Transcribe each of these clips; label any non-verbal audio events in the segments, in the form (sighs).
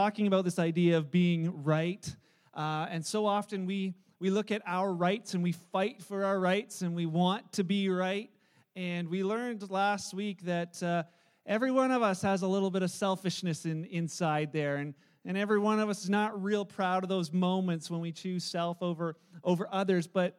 talking about this idea of being right. Uh, and so often we, we look at our rights and we fight for our rights and we want to be right. And we learned last week that uh, every one of us has a little bit of selfishness in, inside there. And, and every one of us is not real proud of those moments when we choose self over, over others, but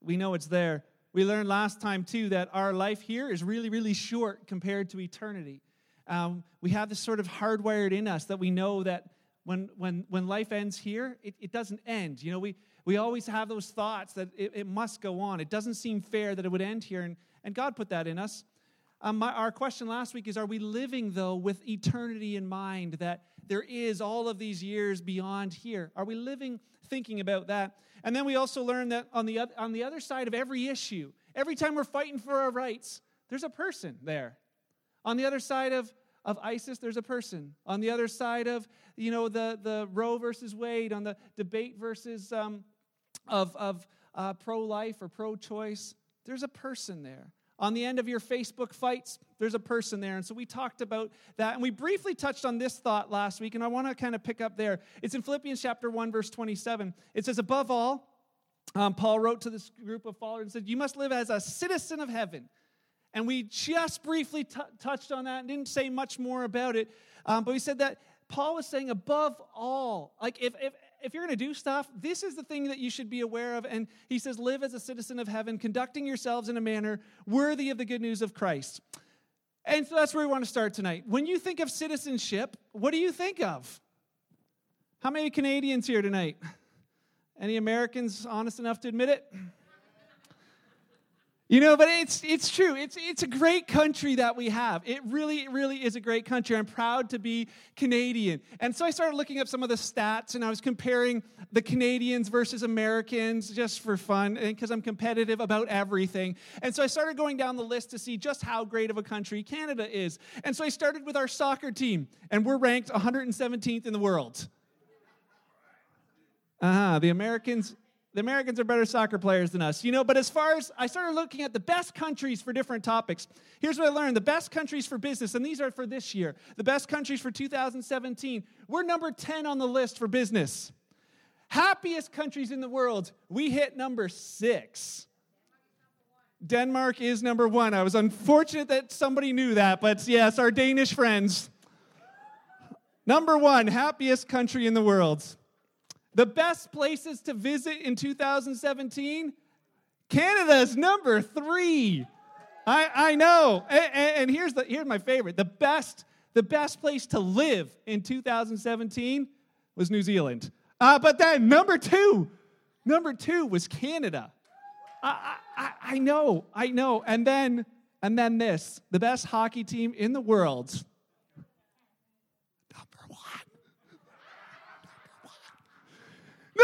we know it's there. We learned last time, too, that our life here is really, really short compared to eternity. Um, we have this sort of hardwired in us that we know that when, when, when life ends here, it, it doesn't end. You know, we, we always have those thoughts that it, it must go on. It doesn't seem fair that it would end here, and, and God put that in us. Um, my, our question last week is Are we living, though, with eternity in mind, that there is all of these years beyond here? Are we living thinking about that? And then we also learned that on the, on the other side of every issue, every time we're fighting for our rights, there's a person there. On the other side of, of ISIS, there's a person. On the other side of, you know, the, the Roe versus Wade, on the debate versus um, of, of uh, pro-life or pro-choice, there's a person there. On the end of your Facebook fights, there's a person there. And so we talked about that. And we briefly touched on this thought last week, and I want to kind of pick up there. It's in Philippians chapter 1, verse 27. It says, Above all, um, Paul wrote to this group of followers and said, You must live as a citizen of heaven. And we just briefly t- touched on that and didn't say much more about it. Um, but we said that Paul was saying, above all, like if, if if you're going to do stuff, this is the thing that you should be aware of. And he says, live as a citizen of heaven, conducting yourselves in a manner worthy of the good news of Christ. And so that's where we want to start tonight. When you think of citizenship, what do you think of? How many Canadians here tonight? (laughs) Any Americans honest enough to admit it? You know, but it's it's true. It's it's a great country that we have. It really, really is a great country. I'm proud to be Canadian. And so I started looking up some of the stats and I was comparing the Canadians versus Americans just for fun because I'm competitive about everything. And so I started going down the list to see just how great of a country Canada is. And so I started with our soccer team, and we're ranked 117th in the world. Uh-huh. The Americans the Americans are better soccer players than us, you know. But as far as I started looking at the best countries for different topics, here's what I learned the best countries for business, and these are for this year, the best countries for 2017. We're number 10 on the list for business. Happiest countries in the world, we hit number six. Denmark is number one. I was unfortunate that somebody knew that, but yes, our Danish friends. Number one, happiest country in the world. The best places to visit in 2017? Canada is number three. I, I know. And, and, here's, the, here's my favorite. The best, the best place to live in 2017 was New Zealand. Uh, but then number two, number two was Canada. I, I, I know, I know. And then, and then this, the best hockey team in the world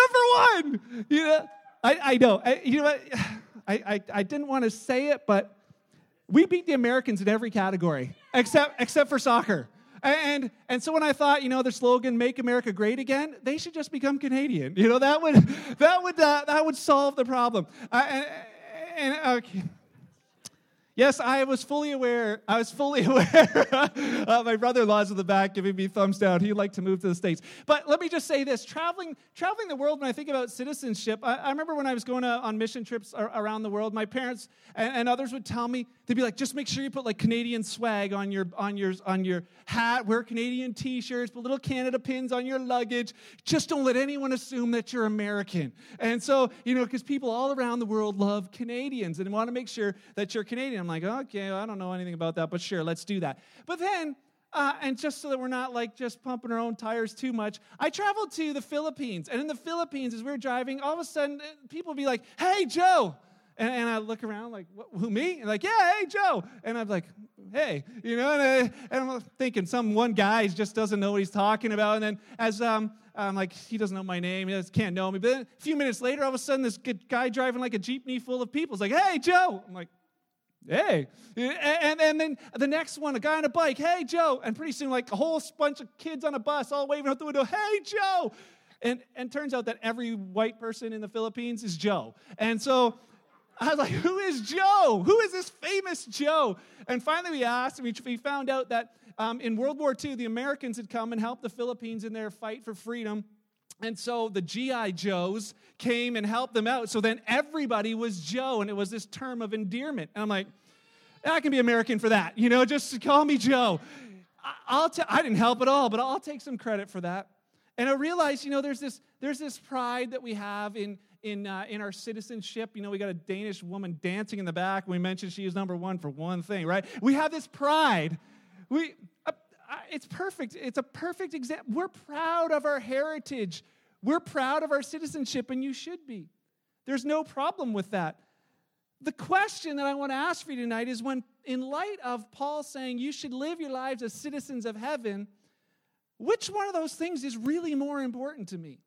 Number one. You know, I, I know. I, you know what? (sighs) I, I, I didn't want to say it, but we beat the Americans in every category except except for soccer. And and so when I thought, you know, their slogan "Make America Great Again," they should just become Canadian. You know, that would (laughs) that would uh, that would solve the problem. And, and okay. Yes, I was fully aware. I was fully (laughs) aware. uh, my brother-in-law's in the back giving me thumbs down. He'd like to move to the states. But let me just say this: traveling, traveling the world. When I think about citizenship, I, I remember when I was going to, on mission trips around the world. My parents and, and, others would tell me they'd be like, "Just make sure you put like Canadian swag on your on your on your hat. Wear Canadian T-shirts. Put little Canada pins on your luggage. Just don't let anyone assume that you're American." And so, you know, because people all around the world love Canadians and want to make sure that you're Canadian. I'm like, okay, I don't know anything about that, but sure, let's do that. But then, uh, and just so that we're not like just pumping our own tires too much, I traveled to the Philippines. And in the Philippines, as we were driving, all of a sudden, uh, people would be like, hey, Joe. And, and I look around like, who, me? And like, yeah, hey, Joe. And I'm like, hey, you know, and, I, and I'm thinking some one guy just doesn't know what he's talking about. And then as um, I'm like, he doesn't know my name, he just can't know me. But then a few minutes later, all of a sudden, this guy driving like a jeepney full of people is like, hey, Joe. I'm like, Hey. And, and then the next one, a guy on a bike, hey, Joe. And pretty soon, like a whole bunch of kids on a bus all waving out the window, hey, Joe. And, and turns out that every white person in the Philippines is Joe. And so I was like, who is Joe? Who is this famous Joe? And finally we asked, and we found out that um, in World War II, the Americans had come and helped the Philippines in their fight for freedom. And so the G.I. Joes came and helped them out. So then everybody was Joe, and it was this term of endearment. And I'm like, I can be American for that. You know, just call me Joe. I'll t- I didn't help at all, but I'll take some credit for that. And I realized, you know, there's this, there's this pride that we have in, in, uh, in our citizenship. You know, we got a Danish woman dancing in the back. We mentioned she is number one for one thing, right? We have this pride. We, it's perfect. It's a perfect example. We're proud of our heritage. We're proud of our citizenship, and you should be. There's no problem with that. The question that I want to ask for you tonight is when, in light of Paul saying you should live your lives as citizens of heaven, which one of those things is really more important to me?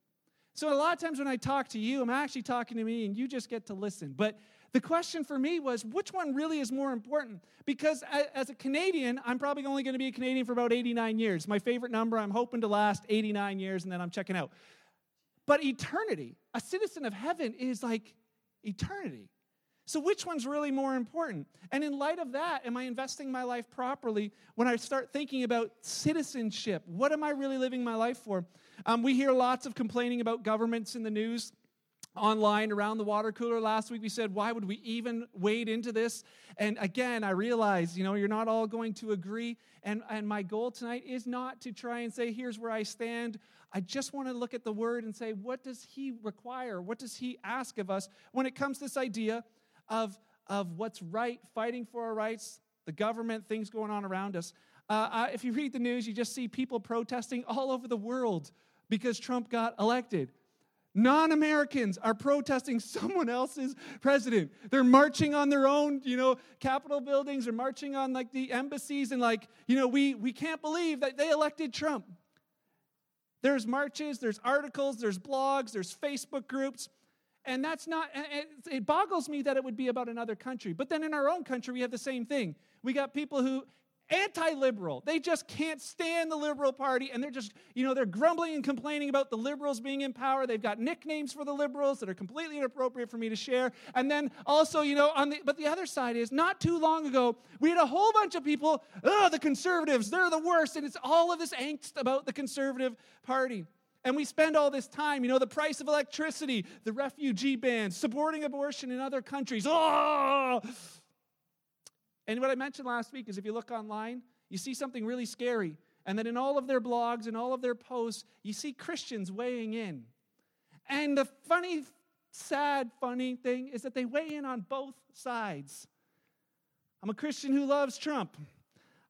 So, a lot of times when I talk to you, I'm actually talking to me and you just get to listen. But the question for me was which one really is more important? Because as a Canadian, I'm probably only going to be a Canadian for about 89 years. My favorite number, I'm hoping to last 89 years and then I'm checking out. But eternity, a citizen of heaven is like eternity. So, which one's really more important? And in light of that, am I investing my life properly when I start thinking about citizenship? What am I really living my life for? Um, we hear lots of complaining about governments in the news online around the water cooler last week we said why would we even wade into this and again i realize you know you're not all going to agree and and my goal tonight is not to try and say here's where i stand i just want to look at the word and say what does he require what does he ask of us when it comes to this idea of, of what's right, fighting for our rights, the government, things going on around us. Uh, if you read the news, you just see people protesting all over the world because Trump got elected. Non Americans are protesting (laughs) someone else's president. They're marching on their own, you know, Capitol buildings, they're marching on like the embassies, and like, you know, we, we can't believe that they elected Trump. There's marches, there's articles, there's blogs, there's Facebook groups. And that's not, it boggles me that it would be about another country. But then in our own country, we have the same thing. We got people who, anti liberal, they just can't stand the liberal party and they're just, you know, they're grumbling and complaining about the liberals being in power. They've got nicknames for the liberals that are completely inappropriate for me to share. And then also, you know, on the, but the other side is not too long ago, we had a whole bunch of people, oh, the conservatives, they're the worst. And it's all of this angst about the conservative party. And we spend all this time, you know, the price of electricity, the refugee ban, supporting abortion in other countries. Oh! And what I mentioned last week is if you look online, you see something really scary. And then in all of their blogs and all of their posts, you see Christians weighing in. And the funny, sad, funny thing is that they weigh in on both sides. I'm a Christian who loves Trump.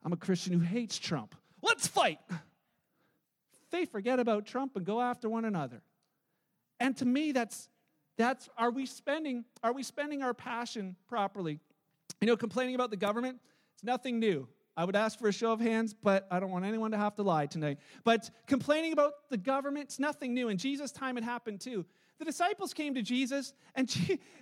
I'm a Christian who hates Trump. Let's fight they forget about Trump and go after one another. And to me, that's that's are we spending are we spending our passion properly? You know, complaining about the government, it's nothing new. I would ask for a show of hands, but I don't want anyone to have to lie tonight. But complaining about the government, it's nothing new. In Jesus' time, it happened too. The disciples came to Jesus, and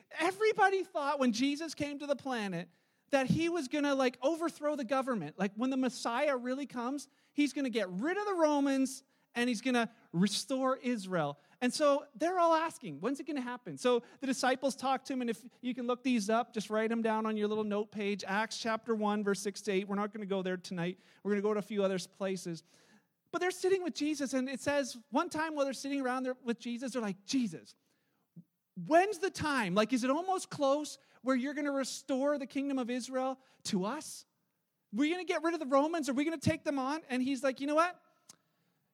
(laughs) everybody thought when Jesus came to the planet that he was going to like overthrow the government. Like when the Messiah really comes, he's going to get rid of the Romans and he's going to restore Israel. And so they're all asking, when's it going to happen? So the disciples talk to him, and if you can look these up, just write them down on your little note page. Acts chapter 1, verse 6 to 8. We're not going to go there tonight. We're going to go to a few other places. But they're sitting with Jesus, and it says one time while they're sitting around there with Jesus, they're like, Jesus, when's the time? Like, is it almost close where you're going to restore the kingdom of Israel to us? We're going to get rid of the Romans? Are we going to take them on? And he's like, you know what?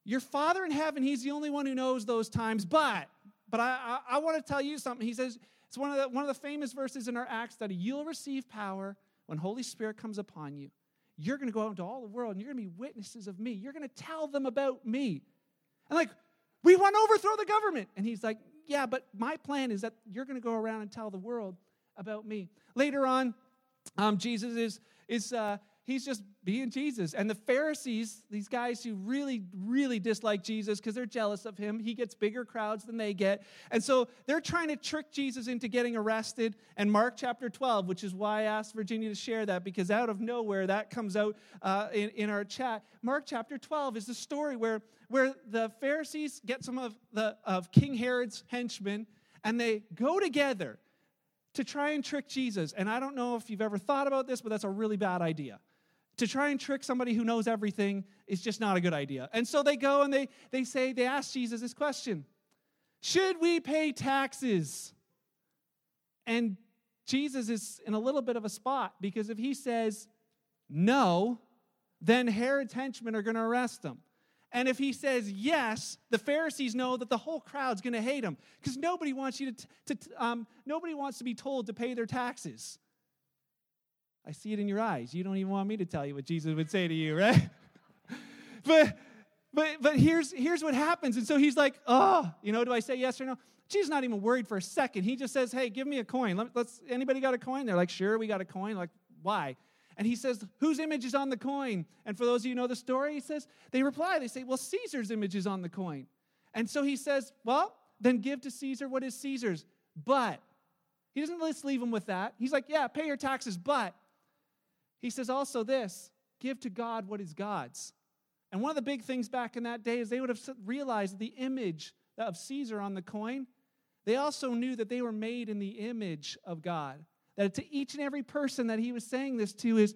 Your Father in heaven, He's the only one who knows those times. But, but I, I, I want to tell you something. He says, it's one of, the, one of the famous verses in our Acts study. You'll receive power when Holy Spirit comes upon you. You're going to go out into all the world and you're going to be witnesses of me. You're going to tell them about me. And like, we want to overthrow the government. And he's like, yeah, but my plan is that you're going to go around and tell the world about me. Later on, um, Jesus is, is uh, he's just being Jesus. And the Pharisees, these guys who really, really dislike Jesus because they're jealous of him, he gets bigger crowds than they get. And so they're trying to trick Jesus into getting arrested. And Mark chapter 12, which is why I asked Virginia to share that, because out of nowhere that comes out uh, in, in our chat. Mark chapter 12 is the story where, where the Pharisees get some of, the, of King Herod's henchmen and they go together to try and trick Jesus. And I don't know if you've ever thought about this, but that's a really bad idea To try and trick somebody who knows everything is just not a good idea. And so they go and they, they say, they ask Jesus this question Should we pay taxes? And Jesus is in a little bit of a spot because if he says no, then Herod's henchmen are going to arrest him. And if he says yes, the Pharisees know that the whole crowd's going to hate him because nobody wants you to, to um, nobody wants to be told to pay their taxes. I see it in your eyes. You don't even want me to tell you what Jesus would say to you, right? (laughs) but but but here's here's what happens. And so he's like, oh, you know, do I say yes or no? Jesus not even worried for a second. He just says, hey, give me a coin. Let, us anybody got a coin? They're like, sure, we got a coin. Like, why? And he says, Whose image is on the coin? And for those of you know the story, he says, They reply, they say, Well, Caesar's image is on the coin. And so he says, Well, then give to Caesar what is Caesar's. But he doesn't just leave him with that. He's like, Yeah, pay your taxes, but he says also this give to God what is God's. And one of the big things back in that day is they would have realized the image of Caesar on the coin. They also knew that they were made in the image of God. That to each and every person that he was saying this to is,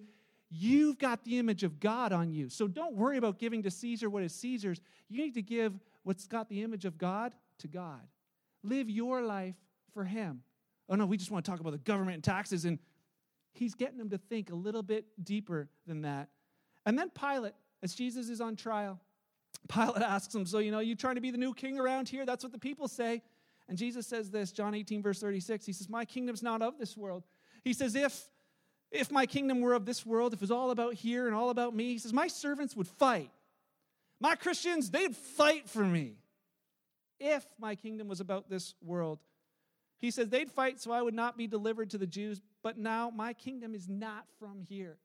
you've got the image of God on you. So don't worry about giving to Caesar what is Caesar's. You need to give what's got the image of God to God. Live your life for him. Oh no, we just want to talk about the government and taxes. And he's getting them to think a little bit deeper than that. And then Pilate, as Jesus is on trial, Pilate (laughs) asks him, So, you know, you trying to be the new king around here? That's what the people say. And Jesus says this, John 18, verse 36. He says, My kingdom's not of this world. He says, If if my kingdom were of this world, if it was all about here and all about me, he says, my servants would fight. My Christians, they'd fight for me. If my kingdom was about this world, he says, they'd fight so I would not be delivered to the Jews, but now my kingdom is not from here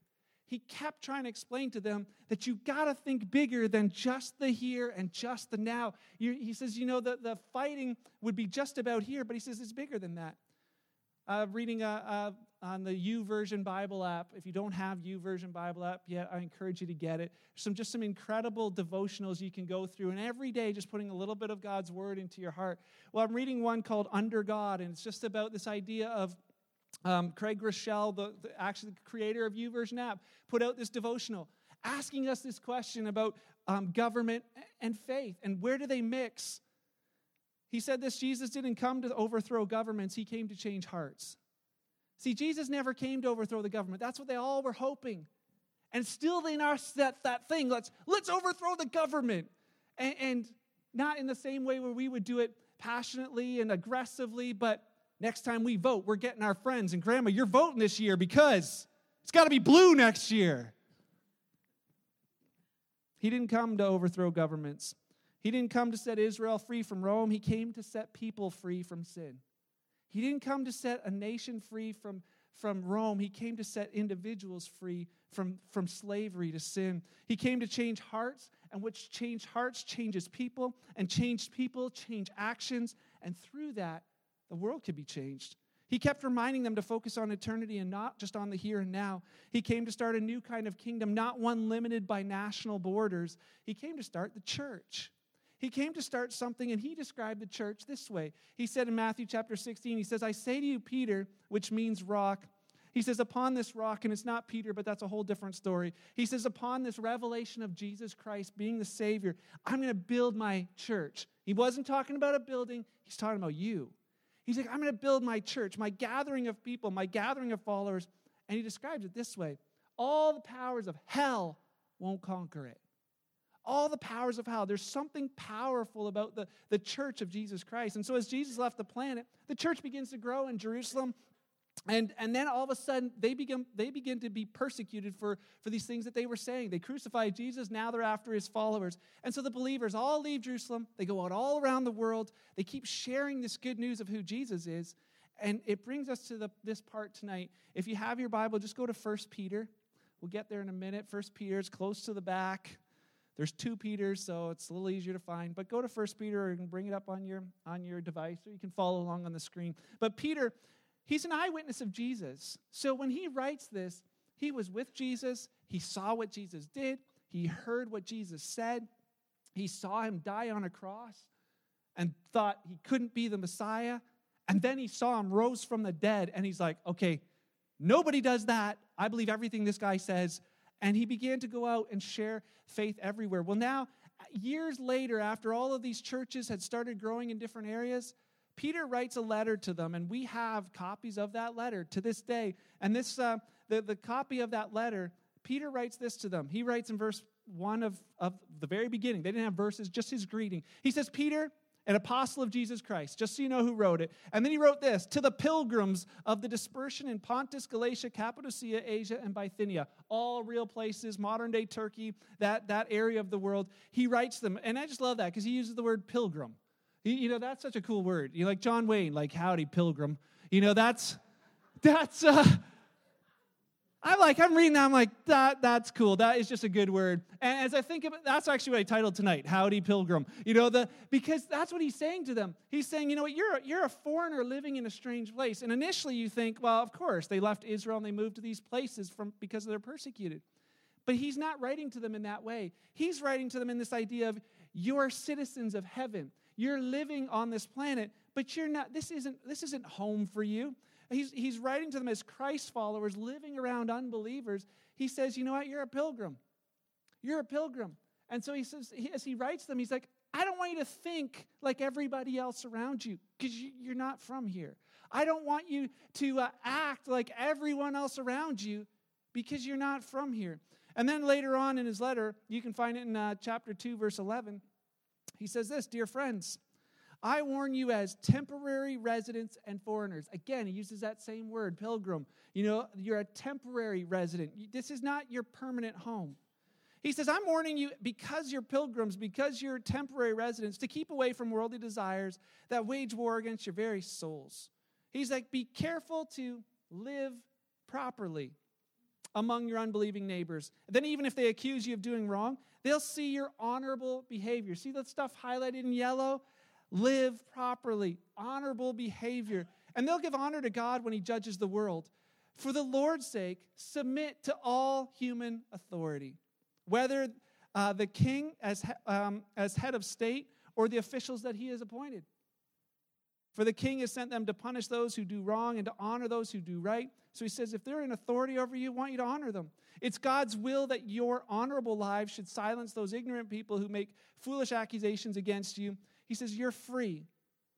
he kept trying to explain to them that you got to think bigger than just the here and just the now. He says, you know, the, the fighting would be just about here, but he says it's bigger than that. Uh, reading a, uh, on the YouVersion Bible app. If you don't have YouVersion Bible app yet, I encourage you to get it. Some just some incredible devotionals you can go through, and every day just putting a little bit of God's word into your heart. Well, I'm reading one called Under God, and it's just about this idea of um, Craig Groeschel, the, the, actually the creator of YouVersion app, put out this devotional asking us this question about um, government and faith and where do they mix. He said this Jesus didn't come to overthrow governments, he came to change hearts. See, Jesus never came to overthrow the government. That's what they all were hoping. And still they are that, that thing. Let's, let's overthrow the government. And, and not in the same way where we would do it passionately and aggressively, but next time we vote, we're getting our friends and grandma, you're voting this year because it's got to be blue next year. He didn't come to overthrow governments. He didn't come to set Israel free from Rome. He came to set people free from sin. He didn't come to set a nation free from, from Rome. He came to set individuals free from, from slavery to sin. He came to change hearts, and which changed hearts changes people, and changed people change actions. And through that, the world could be changed. He kept reminding them to focus on eternity and not just on the here and now. He came to start a new kind of kingdom, not one limited by national borders. He came to start the church. He came to start something, and he described the church this way. He said in Matthew chapter 16, he says, I say to you, Peter, which means rock. He says, Upon this rock, and it's not Peter, but that's a whole different story. He says, Upon this revelation of Jesus Christ being the Savior, I'm going to build my church. He wasn't talking about a building, he's talking about you. He's like, I'm going to build my church, my gathering of people, my gathering of followers. And he describes it this way all the powers of hell won't conquer it. All the powers of hell. There's something powerful about the, the church of Jesus Christ. And so, as Jesus left the planet, the church begins to grow in Jerusalem. And, and then all of a sudden, they begin, they begin to be persecuted for, for these things that they were saying. They crucified Jesus, now they're after his followers. And so the believers all leave Jerusalem. They go out all around the world. They keep sharing this good news of who Jesus is. And it brings us to the, this part tonight. If you have your Bible, just go to 1 Peter. We'll get there in a minute. 1 Peter is close to the back. There's two Peters, so it's a little easier to find. But go to First Peter and bring it up on your, on your device, or you can follow along on the screen. But Peter He's an eyewitness of Jesus. So when he writes this, he was with Jesus. He saw what Jesus did. He heard what Jesus said. He saw him die on a cross and thought he couldn't be the Messiah. And then he saw him rose from the dead. And he's like, okay, nobody does that. I believe everything this guy says. And he began to go out and share faith everywhere. Well, now, years later, after all of these churches had started growing in different areas, Peter writes a letter to them, and we have copies of that letter to this day. And this, uh, the, the copy of that letter, Peter writes this to them. He writes in verse 1 of, of the very beginning. They didn't have verses, just his greeting. He says, Peter, an apostle of Jesus Christ, just so you know who wrote it. And then he wrote this to the pilgrims of the dispersion in Pontus, Galatia, Cappadocia, Asia, and Bithynia, all real places, modern day Turkey, that, that area of the world. He writes them. And I just love that because he uses the word pilgrim. You know, that's such a cool word. You like John Wayne, like howdy, pilgrim. You know, that's, that's, uh, I'm like, I'm reading that, I'm like, that, that's cool. That is just a good word. And as I think it, that's actually what I titled tonight, Howdy Pilgrim. You know, the because that's what he's saying to them. He's saying, you know what, you're you're a foreigner living in a strange place. And initially you think, well, of course, they left Israel and they moved to these places from because they're persecuted. But he's not writing to them in that way. He's writing to them in this idea of you're citizens of heaven. You're living on this planet, but you're not, this isn't, this isn't home for you. He's, he's writing to them as Christ followers living around unbelievers. He says, You know what? You're a pilgrim. You're a pilgrim. And so he says, as he writes them, he's like, I don't want you to think like everybody else around you because you're not from here. I don't want you to uh, act like everyone else around you because you're not from here. And then later on in his letter, you can find it in uh, chapter 2, verse 11. He says this Dear friends, I warn you as temporary residents and foreigners. Again, he uses that same word, pilgrim. You know, you're a temporary resident. This is not your permanent home. He says, I'm warning you because you're pilgrims, because you're temporary residents, to keep away from worldly desires that wage war against your very souls. He's like, be careful to live properly among your unbelieving neighbors. Then, even if they accuse you of doing wrong, they'll see your honorable behavior. See that stuff highlighted in yellow? Live properly, honorable behavior. And they'll give honor to God when He judges the world. For the Lord's sake, submit to all human authority, whether uh, the king as, um, as head of state or the officials that he has appointed. For the king has sent them to punish those who do wrong and to honor those who do right. So he says, if they're in authority over you, I want you to honor them. It's God's will that your honorable lives should silence those ignorant people who make foolish accusations against you he says, You're free,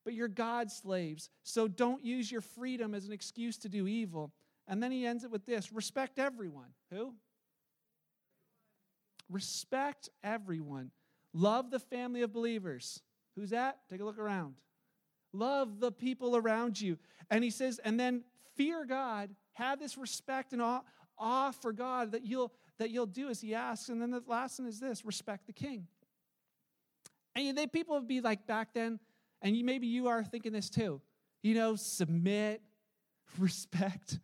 but you're God's slaves. So don't use your freedom as an excuse to do evil. And then he ends it with this respect everyone. Who? Respect everyone. Love the family of believers. Who's that? Take a look around. Love the people around you. And he says, and then fear God. Have this respect and awe, awe for God that you'll that you'll do as he asks. And then the last one is this respect the king. And they, people would be like back then, and you, maybe you are thinking this too. You know, submit, (laughs) respect.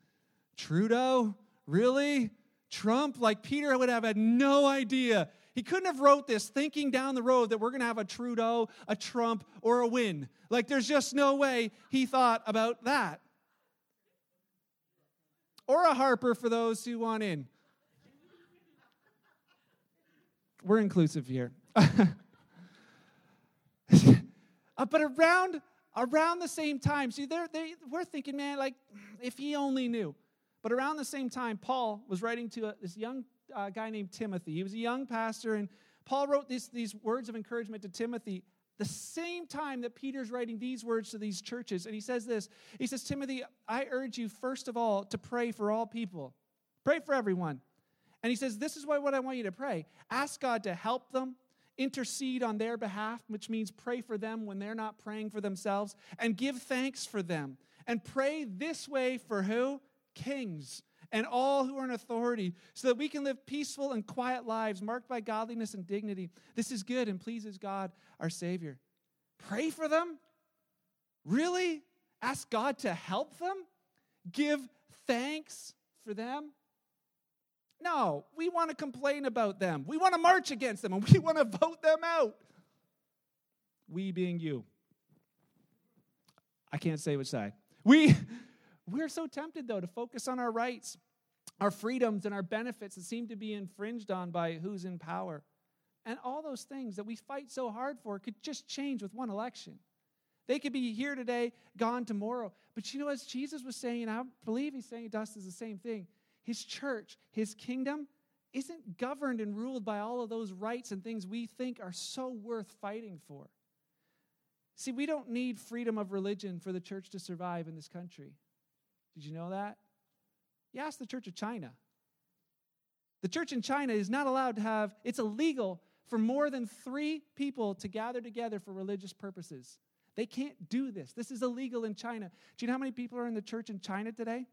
Trudeau, really? Trump, like Peter would have had no idea. He couldn't have wrote this thinking down the road that we're going to have a Trudeau, a Trump, or a Wynne. Like there's just no way he thought about that. Or a Harper for those who want in. We're inclusive here. (laughs) Uh, but around around the same time, see, they're, they, we're thinking, man, like if he only knew. But around the same time, Paul was writing to a, this young uh, guy named Timothy. He was a young pastor, and Paul wrote this, these words of encouragement to Timothy the same time that Peter's writing these words to these churches. And he says this He says, Timothy, I urge you, first of all, to pray for all people, pray for everyone. And he says, This is what, what I want you to pray. Ask God to help them, intercede on their behalf, which means pray for them when they're not praying for themselves, and give thanks for them. And pray this way for who? Kings and all who are in authority, so that we can live peaceful and quiet lives marked by godliness and dignity. This is good and pleases God, our Savior. Pray for them? Really? Ask God to help them? Give thanks for them? No, we want to complain about them. We want to march against them and (laughs) we want to vote them out. We being you. I can't say which side. We (laughs) we're so tempted though to focus on our rights, our freedoms and our benefits that seem to be infringed on by who's in power. And all those things that we fight so hard for could just change with one election. They could be here today, gone tomorrow. But you know, as Jesus was saying, and I believe he's saying to us is the same thing his church, his kingdom, isn't governed and ruled by all of those rights and things we think are so worth fighting for. See, we don't need freedom of religion for the church to survive in this country. Did you know that? You ask the Church of China. The church in China is not allowed to have, it's illegal for more than three people to gather together for religious purposes. They can't do this. This is illegal in China. Do you know how many people are in the church in China today?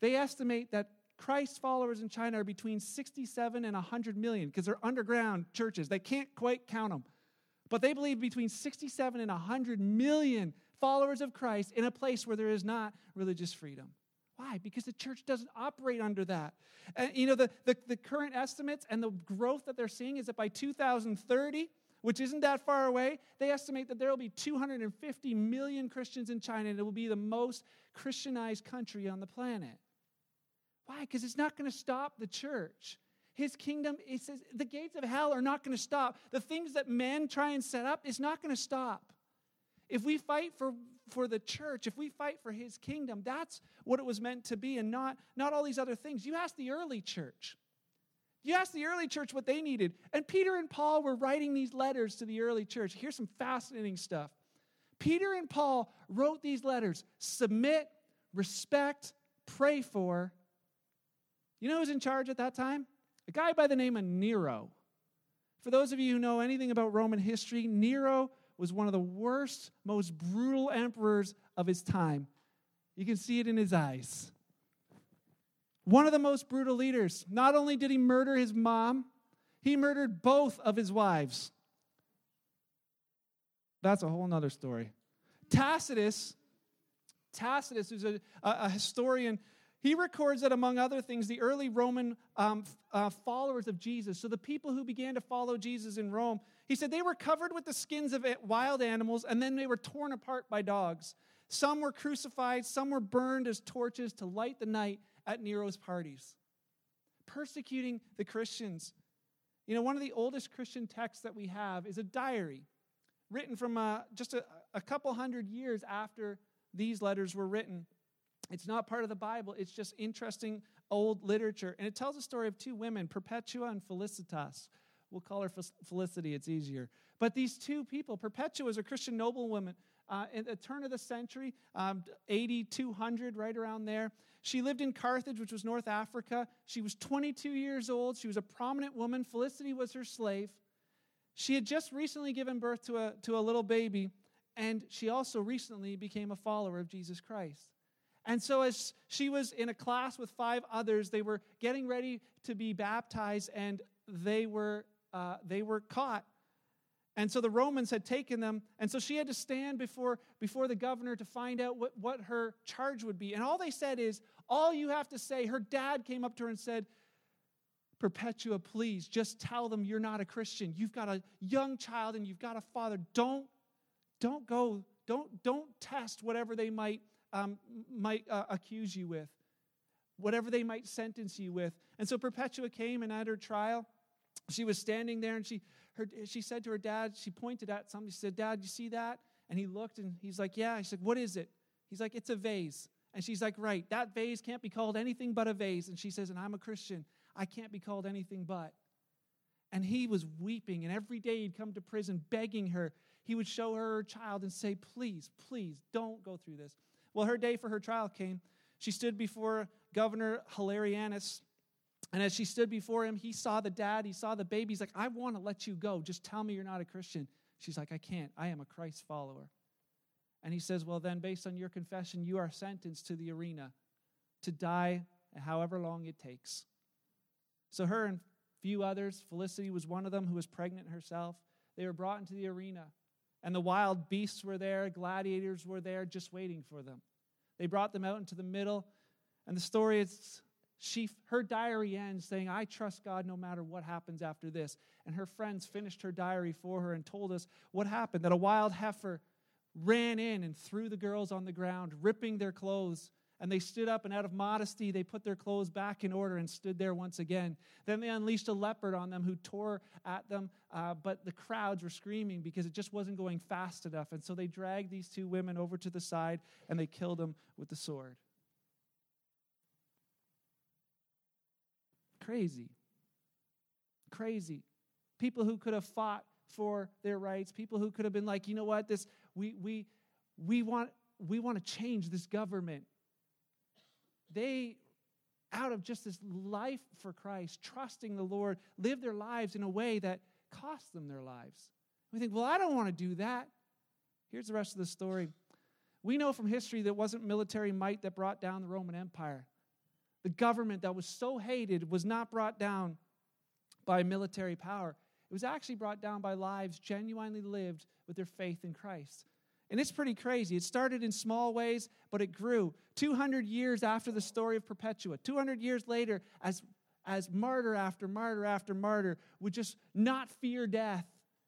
They estimate that Christ followers in China are between 67 and 100 million because they're underground churches. They can't quite count them. But they believe between 67 and 100 million followers of Christ in a place where there is not religious freedom. Why? Because the church doesn't operate under that. And you know, the, the, the current estimates and the growth that they're seeing is that by 2030, which isn't that far away, they estimate that there will be 250 million Christians in China and it will be the most Christianized country on the planet. Why? Because it's not going to stop the church. His kingdom, he says, the gates of hell are not going to stop. The things that men try and set up is not going to stop. If we fight for, for the church, if we fight for his kingdom, that's what it was meant to be and not, not all these other things. You ask the early church. You ask the early church what they needed. And Peter and Paul were writing these letters to the early church. Here's some fascinating stuff. Peter and Paul wrote these letters submit, respect, pray for. You know who's in charge at that time? A guy by the name of Nero. For those of you who know anything about Roman history, Nero was one of the worst, most brutal emperors of his time. You can see it in his eyes. One of the most brutal leaders. Not only did he murder his mom, he murdered both of his wives. That's a whole nother story. Tacitus, Tacitus, who's a, a historian, he records that, among other things, the early Roman um, uh, followers of Jesus, so the people who began to follow Jesus in Rome, he said they were covered with the skins of wild animals and then they were torn apart by dogs. Some were crucified, some were burned as torches to light the night at Nero's parties. Persecuting the Christians. You know, one of the oldest Christian texts that we have is a diary written from uh, just a, a couple hundred years after these letters were written. It's not part of the Bible, it's just interesting old literature. And it tells the story of two women, Perpetua and Felicitas. We'll call her Felicity, it's easier. But these two people, Perpetua was a Christian noblewoman uh, at the turn of the century, um, 80, 200, right around there. She lived in Carthage, which was North Africa. She was 22 years old. She was a prominent woman. Felicity was her slave. She had just recently given birth to a, to a little baby, and she also recently became a follower of Jesus Christ. And so, as she was in a class with five others, they were getting ready to be baptized, and they were, uh, they were caught. And so the Romans had taken them, and so she had to stand before, before the governor to find out what, what her charge would be. And all they said is, all you have to say, her dad came up to her and said, Perpetua, please just tell them you're not a Christian. You've got a young child and you've got a father. Don't, don't go, don't, don't test whatever they might um, might uh, accuse you with, whatever they might sentence you with. And so Perpetua came and at her trial, she was standing there and she, her, she said to her dad, she pointed at something. She said, Dad, you see that? And he looked and he's like, Yeah. He said, What is it? He's like, It's a vase. And she's like, Right, that vase can't be called anything but a vase. And she says, And I'm a Christian. I can't be called anything but. And he was weeping. And every day he'd come to prison begging her. He would show her her child and say, Please, please, don't go through this. Well, her day for her trial came. She stood before Governor Hilarianus. And as she stood before him, he saw the dad, he saw the baby. He's like, I want to let you go. Just tell me you're not a Christian. She's like, I can't. I am a Christ follower. And he says, Well, then, based on your confession, you are sentenced to the arena to die however long it takes. So, her and few others, Felicity was one of them who was pregnant herself, they were brought into the arena. And the wild beasts were there, gladiators were there just waiting for them. They brought them out into the middle. And the story is she her diary ends saying, I trust God no matter what happens after this. And her friends finished her diary for her and told us what happened that a wild heifer ran in and threw the girls on the ground, ripping their clothes and they stood up, and out of modesty, they put their clothes back in order and stood there once again. Then they unleashed a leopard on them who tore at them, uh, but the crowds were screaming because it just wasn't going fast enough. And so they dragged these two women over to the side and they killed them with the sword. Crazy. crazy. People who could have fought for their rights, people who could have been like, you know what, this we we we want we want to change this government. They out of just this life for Christ, trusting the Lord, live their lives in a way that cost them their lives. We think, well, I don't want to do that. Here's the rest of the story. We know from history that it wasn't military might that brought down the Roman Empire. The government that was so hated was not brought down by military power. It was actually brought down by lives genuinely lived with their faith in Christ. And it's pretty crazy. It started in small ways, but it grew. 200 years after the story of Perpetua, 200 years later, as, as martyr after martyr after martyr would just not fear death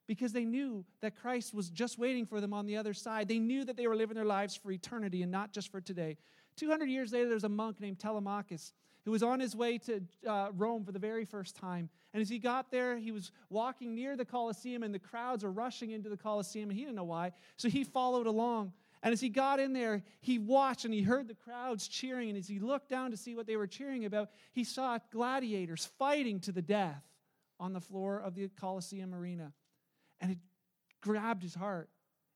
because they knew that Christ was just waiting for them on the other side. They knew that they were living their lives for eternity and not just for today. 200 years later, there's a monk named Telemachus who was on his way to uh, Rome for the very first time. And as he got there, he was walking near the Colosseum, and the crowds are rushing into the Colosseum, and he didn't know why. So he followed along. And as he got in there, he watched and he heard the crowds cheering. And as he looked down to see what they were cheering about, he saw gladiators fighting to the death on the floor of the Colosseum arena. And it grabbed his heart.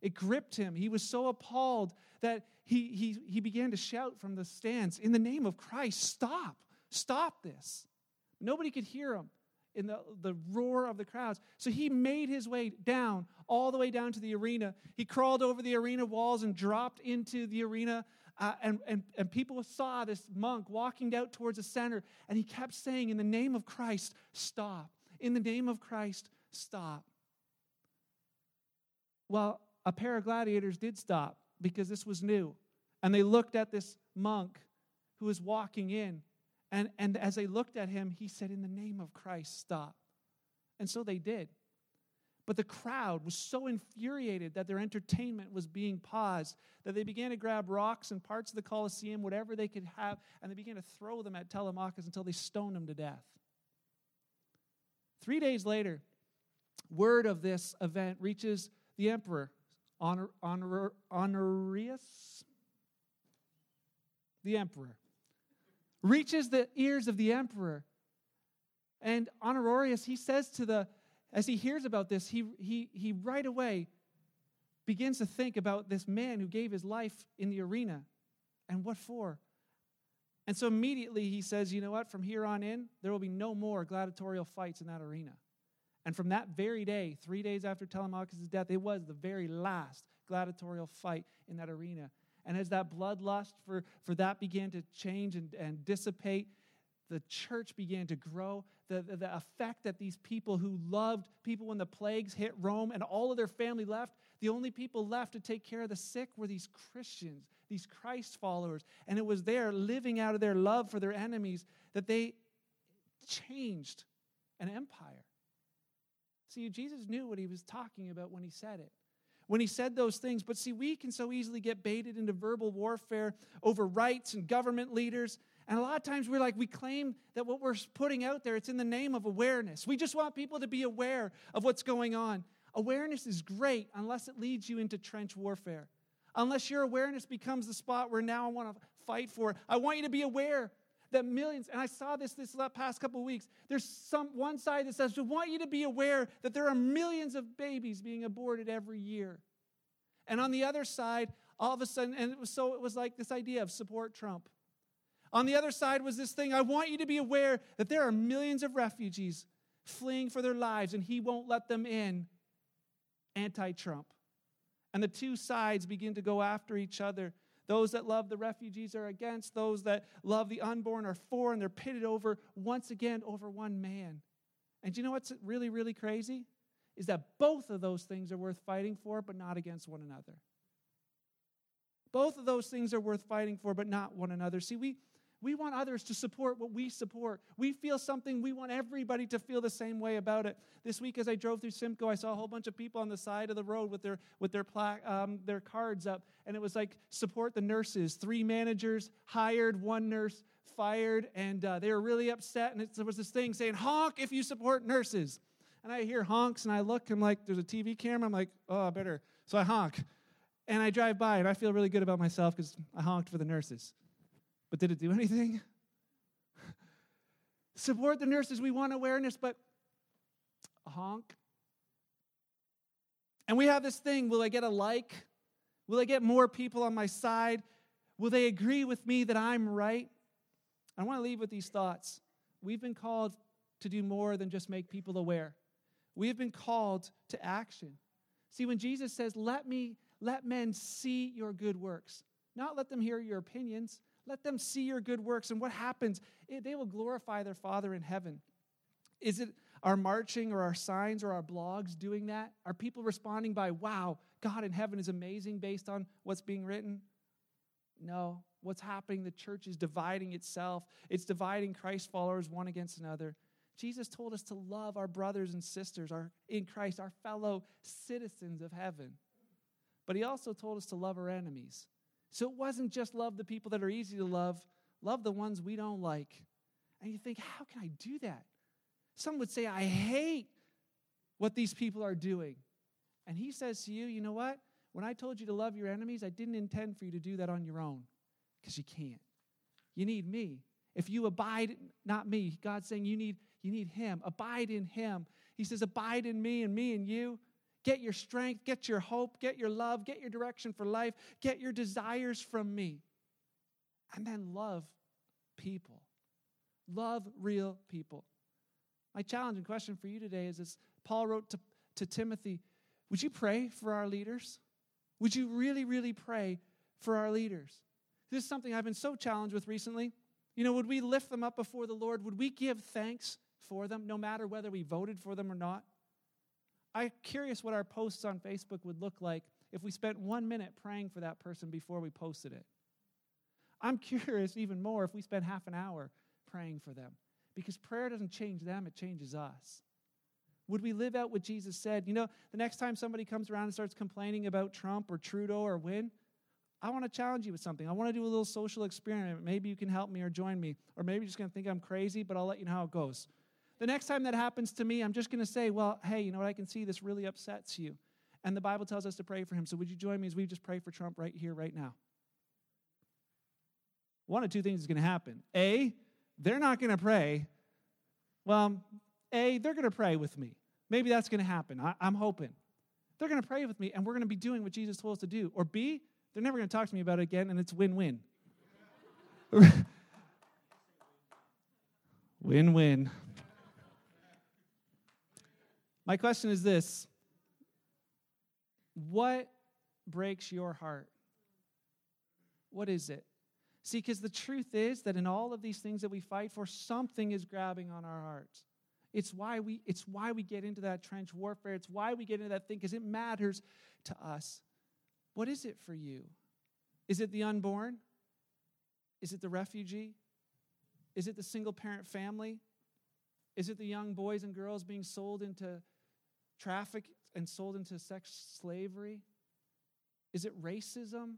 It gripped him. He was so appalled that he, he, he began to shout from the stands, In the name of Christ, stop, stop this. Nobody could hear him in the, the roar of the crowds. So he made his way down, all the way down to the arena. He crawled over the arena walls and dropped into the arena. Uh, and, and, and people saw this monk walking out towards the center, and he kept saying, In the name of Christ, stop. In the name of Christ, stop. Well, a pair of gladiators did stop because this was new. And they looked at this monk who was walking in. And, and as they looked at him, he said, In the name of Christ, stop. And so they did. But the crowd was so infuriated that their entertainment was being paused that they began to grab rocks and parts of the Colosseum, whatever they could have, and they began to throw them at Telemachus until they stoned him to death. Three days later, word of this event reaches the emperor, Honor, Honor, Honorius, the emperor, reaches the ears of the emperor. And Honorius, he says to the, as he hears about this, he, he, he right away begins to think about this man who gave his life in the arena and what for. And so immediately he says, you know what, from here on in, there will be no more gladiatorial fights in that arena. And from that very day, three days after Telemachus' death, it was the very last gladiatorial fight in that arena. And as that bloodlust for, for that began to change and, and dissipate, the church began to grow. The, the, the, effect that these people who loved people when the plagues hit Rome and all of their family left, the only people left to take care of the sick were these Christians, these Christ followers. And it was there, living out of their love for their enemies, that they changed an empire. See, Jesus knew what he was talking about when he said it. When he said those things, but see, we can so easily get baited into verbal warfare over rights and government leaders. And a lot of times we're like, we claim that what we're putting out there, it's in the name of awareness. We just want people to be aware of what's going on. Awareness is great unless it leads you into trench warfare. Unless your awareness becomes the spot where now I want to fight for it. I want you to be aware that millions, and I saw this this past couple weeks, there's some one side that says, we want you to be aware that there are millions of babies being aborted every year. And on the other side, all of a sudden, and it was so it was like this idea of support Trump. On the other side was this thing I want you to be aware that there are millions of refugees fleeing for their lives, and he won't let them in. Anti Trump. And the two sides begin to go after each other. Those that love the refugees are against, those that love the unborn are for, and they're pitted over once again over one man. And you know what's really, really crazy? Is that both of those things are worth fighting for, but not against one another. Both of those things are worth fighting for, but not one another. See, we, we want others to support what we support. We feel something, we want everybody to feel the same way about it. This week, as I drove through Simcoe, I saw a whole bunch of people on the side of the road with their, with their, pla- um, their cards up, and it was like, support the nurses. Three managers hired, one nurse fired, and uh, they were really upset. And there was this thing saying, honk if you support nurses. And I hear honks, and I look, I'm like, there's a TV camera. I'm like, oh, I better. So I honk. And I drive by, and I feel really good about myself because I honked for the nurses. But did it do anything? (laughs) Support the nurses. We want awareness, but A honk? And we have this thing will I get a like? Will I get more people on my side? Will they agree with me that I'm right? I want to leave with these thoughts. We've been called to do more than just make people aware. We have been called to action. See, when Jesus says, Let me, let men see your good works, not let them hear your opinions, let them see your good works. And what happens? They will glorify their Father in heaven. Is it our marching or our signs or our blogs doing that? Are people responding by, wow, God in heaven is amazing based on what's being written? No. What's happening? The church is dividing itself, it's dividing Christ followers one against another. Jesus told us to love our brothers and sisters our, in Christ, our fellow citizens of heaven. But he also told us to love our enemies. So it wasn't just love the people that are easy to love, love the ones we don't like. And you think, how can I do that? Some would say, I hate what these people are doing. And he says to you, you know what? When I told you to love your enemies, I didn't intend for you to do that on your own because you can't. You need me. If you abide, not me, God's saying you need, you need him. Abide in him. He says, abide in me and me and you. Get your strength, get your hope, get your love, get your direction for life, get your desires from me. And then love people. Love real people. My challenge and question for you today is as Paul wrote to, to Timothy, would you pray for our leaders? Would you really, really pray for our leaders? This is something I've been so challenged with recently. You know, would we lift them up before the Lord? Would we give thanks for them, no matter whether we voted for them or not? I'm curious what our posts on Facebook would look like if we spent one minute praying for that person before we posted it. I'm (laughs) curious even more if we spent half an hour praying for them. Because prayer doesn't change them, it changes us. Would we live out what Jesus said? You know, the next time somebody comes around and starts complaining about Trump or Trudeau or Wynne, I want to challenge you with something. I want to do a little social experiment. Maybe you can help me or join me. Or maybe you're just going to think I'm crazy, but I'll let you know how it goes. The next time that happens to me, I'm just going to say, well, hey, you know what? I can see this really upsets you. And the Bible tells us to pray for him. So would you join me as we just pray for Trump right here, right now? One of two things is going to happen. A, they're not going to pray. Well, A, they're going to pray with me. Maybe that's going to happen. I, am hoping. They're going to pray with me, and we're going to be doing what Jesus told us to do. Or B, they're never going to talk to me about it again, and it's win win. win win. My question is this What breaks your heart? What is it? See, because the truth is that in all of these things that we fight for, something is grabbing on our hearts. It's why we, it's why we get into that trench warfare. It's why we get into that thing, because it matters to us. What is it for you? Is it the unborn? Is it the refugee? Is it the single parent family? Is it the young boys and girls being sold into traffic and sold into sex slavery? Is it racism?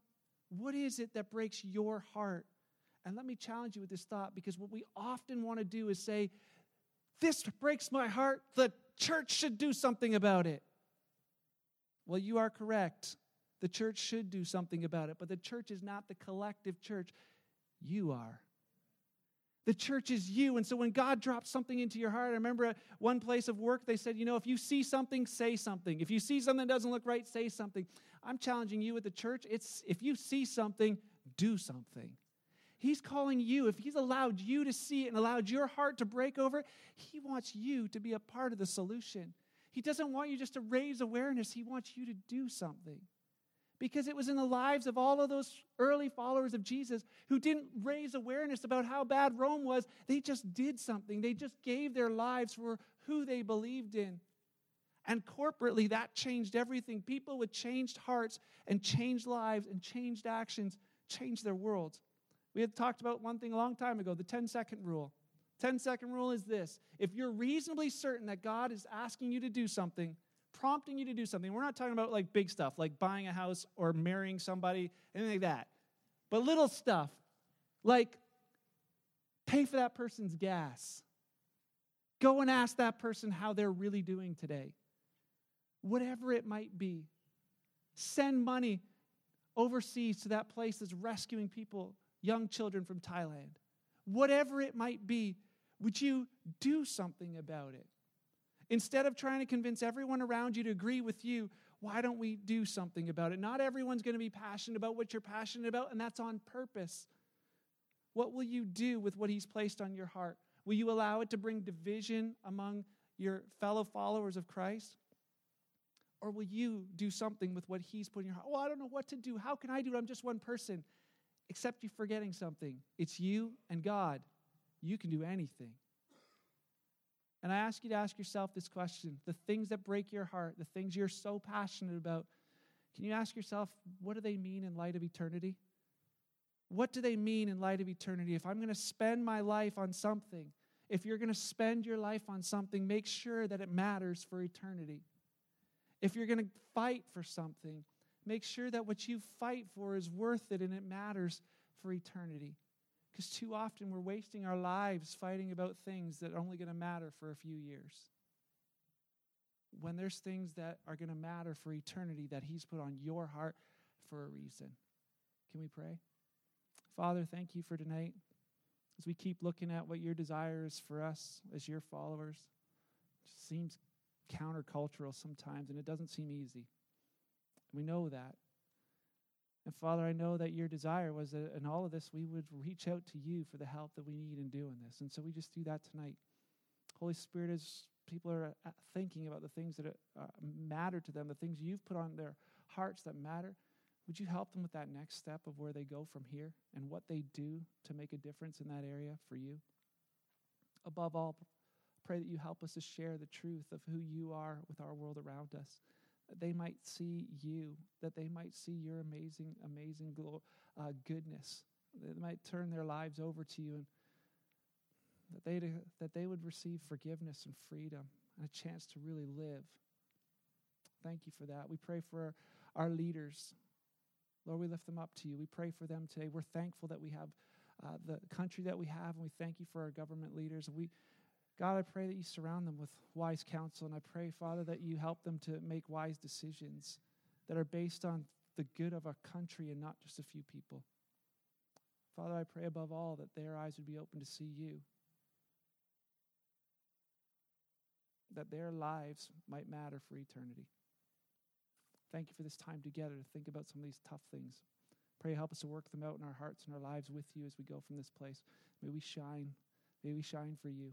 What is it that breaks your heart? And let me challenge you with this thought because what we often want to do is say, This breaks my heart. The church should do something about it. Well, you are correct. The church should do something about it, but the church is not the collective church. You are. The church is you. And so when God drops something into your heart, I remember at one place of work, they said, you know, if you see something, say something. If you see something that doesn't look right, say something. I'm challenging you at the church. It's if you see something, do something. He's calling you. If He's allowed you to see it and allowed your heart to break over, He wants you to be a part of the solution. He doesn't want you just to raise awareness, He wants you to do something. Because it was in the lives of all of those early followers of Jesus who didn't raise awareness about how bad Rome was. They just did something, they just gave their lives for who they believed in. And corporately, that changed everything. People with changed hearts and changed lives and changed actions changed their worlds. We had talked about one thing a long time ago the 10 second rule. 10 second rule is this if you're reasonably certain that God is asking you to do something, prompting you to do something, we're not talking about like big stuff like buying a house or marrying somebody, anything like that, but little stuff like pay for that person's gas. Go and ask that person how they're really doing today whatever it might be. Send money overseas to that place that's rescuing people, young children from Thailand. Whatever it might be, would you do something about it? Instead of trying to convince everyone around you to agree with you, why don't we do something about it? Not everyone's going to be passionate about what you're passionate about, and that's on purpose. What will you do with what He's placed on your heart? Will you allow it to bring division among your fellow followers of Christ? Or will you do something with what He's put in your heart? Well, I don't know what to do. How can I do it? I'm just one person. Except you're forgetting something. It's you and God. You can do anything. And I ask you to ask yourself this question the things that break your heart, the things you're so passionate about, can you ask yourself, what do they mean in light of eternity? What do they mean in light of eternity? If I'm going to spend my life on something, if you're going to spend your life on something, make sure that it matters for eternity. If you're going to fight for something, make sure that what you fight for is worth it and it matters for eternity. Because too often we're wasting our lives fighting about things that are only going to matter for a few years. When there's things that are going to matter for eternity that He's put on your heart for a reason. Can we pray? Father, thank you for tonight. As we keep looking at what your desire is for us as your followers, it seems countercultural sometimes, and it doesn't seem easy. We know that. And Father, I know that your desire was that in all of this we would reach out to you for the help that we need in doing this. And so we just do that tonight. Holy Spirit, as people are uh, thinking about the things that uh, matter to them, the things you've put on their hearts that matter, would you help them with that next step of where they go from here and what they do to make a difference in that area for you? Above all, pray that you help us to share the truth of who you are with our world around us they might see you, that they might see your amazing, amazing uh, goodness, they might turn their lives over to you, and that they that they would receive forgiveness and freedom and a chance to really live. Thank you for that. We pray for our, our leaders. Lord, we lift them up to you. We pray for them today. We're thankful that we have uh, the country that we have, and we thank you for our government leaders. We God, I pray that you surround them with wise counsel, and I pray, Father, that you help them to make wise decisions that are based on the good of our country and not just a few people. Father, I pray above all that their eyes would be open to see you, that their lives might matter for eternity. Thank you for this time together to think about some of these tough things. Pray help us to work them out in our hearts and our lives with you as we go from this place. May we shine. May we shine for you.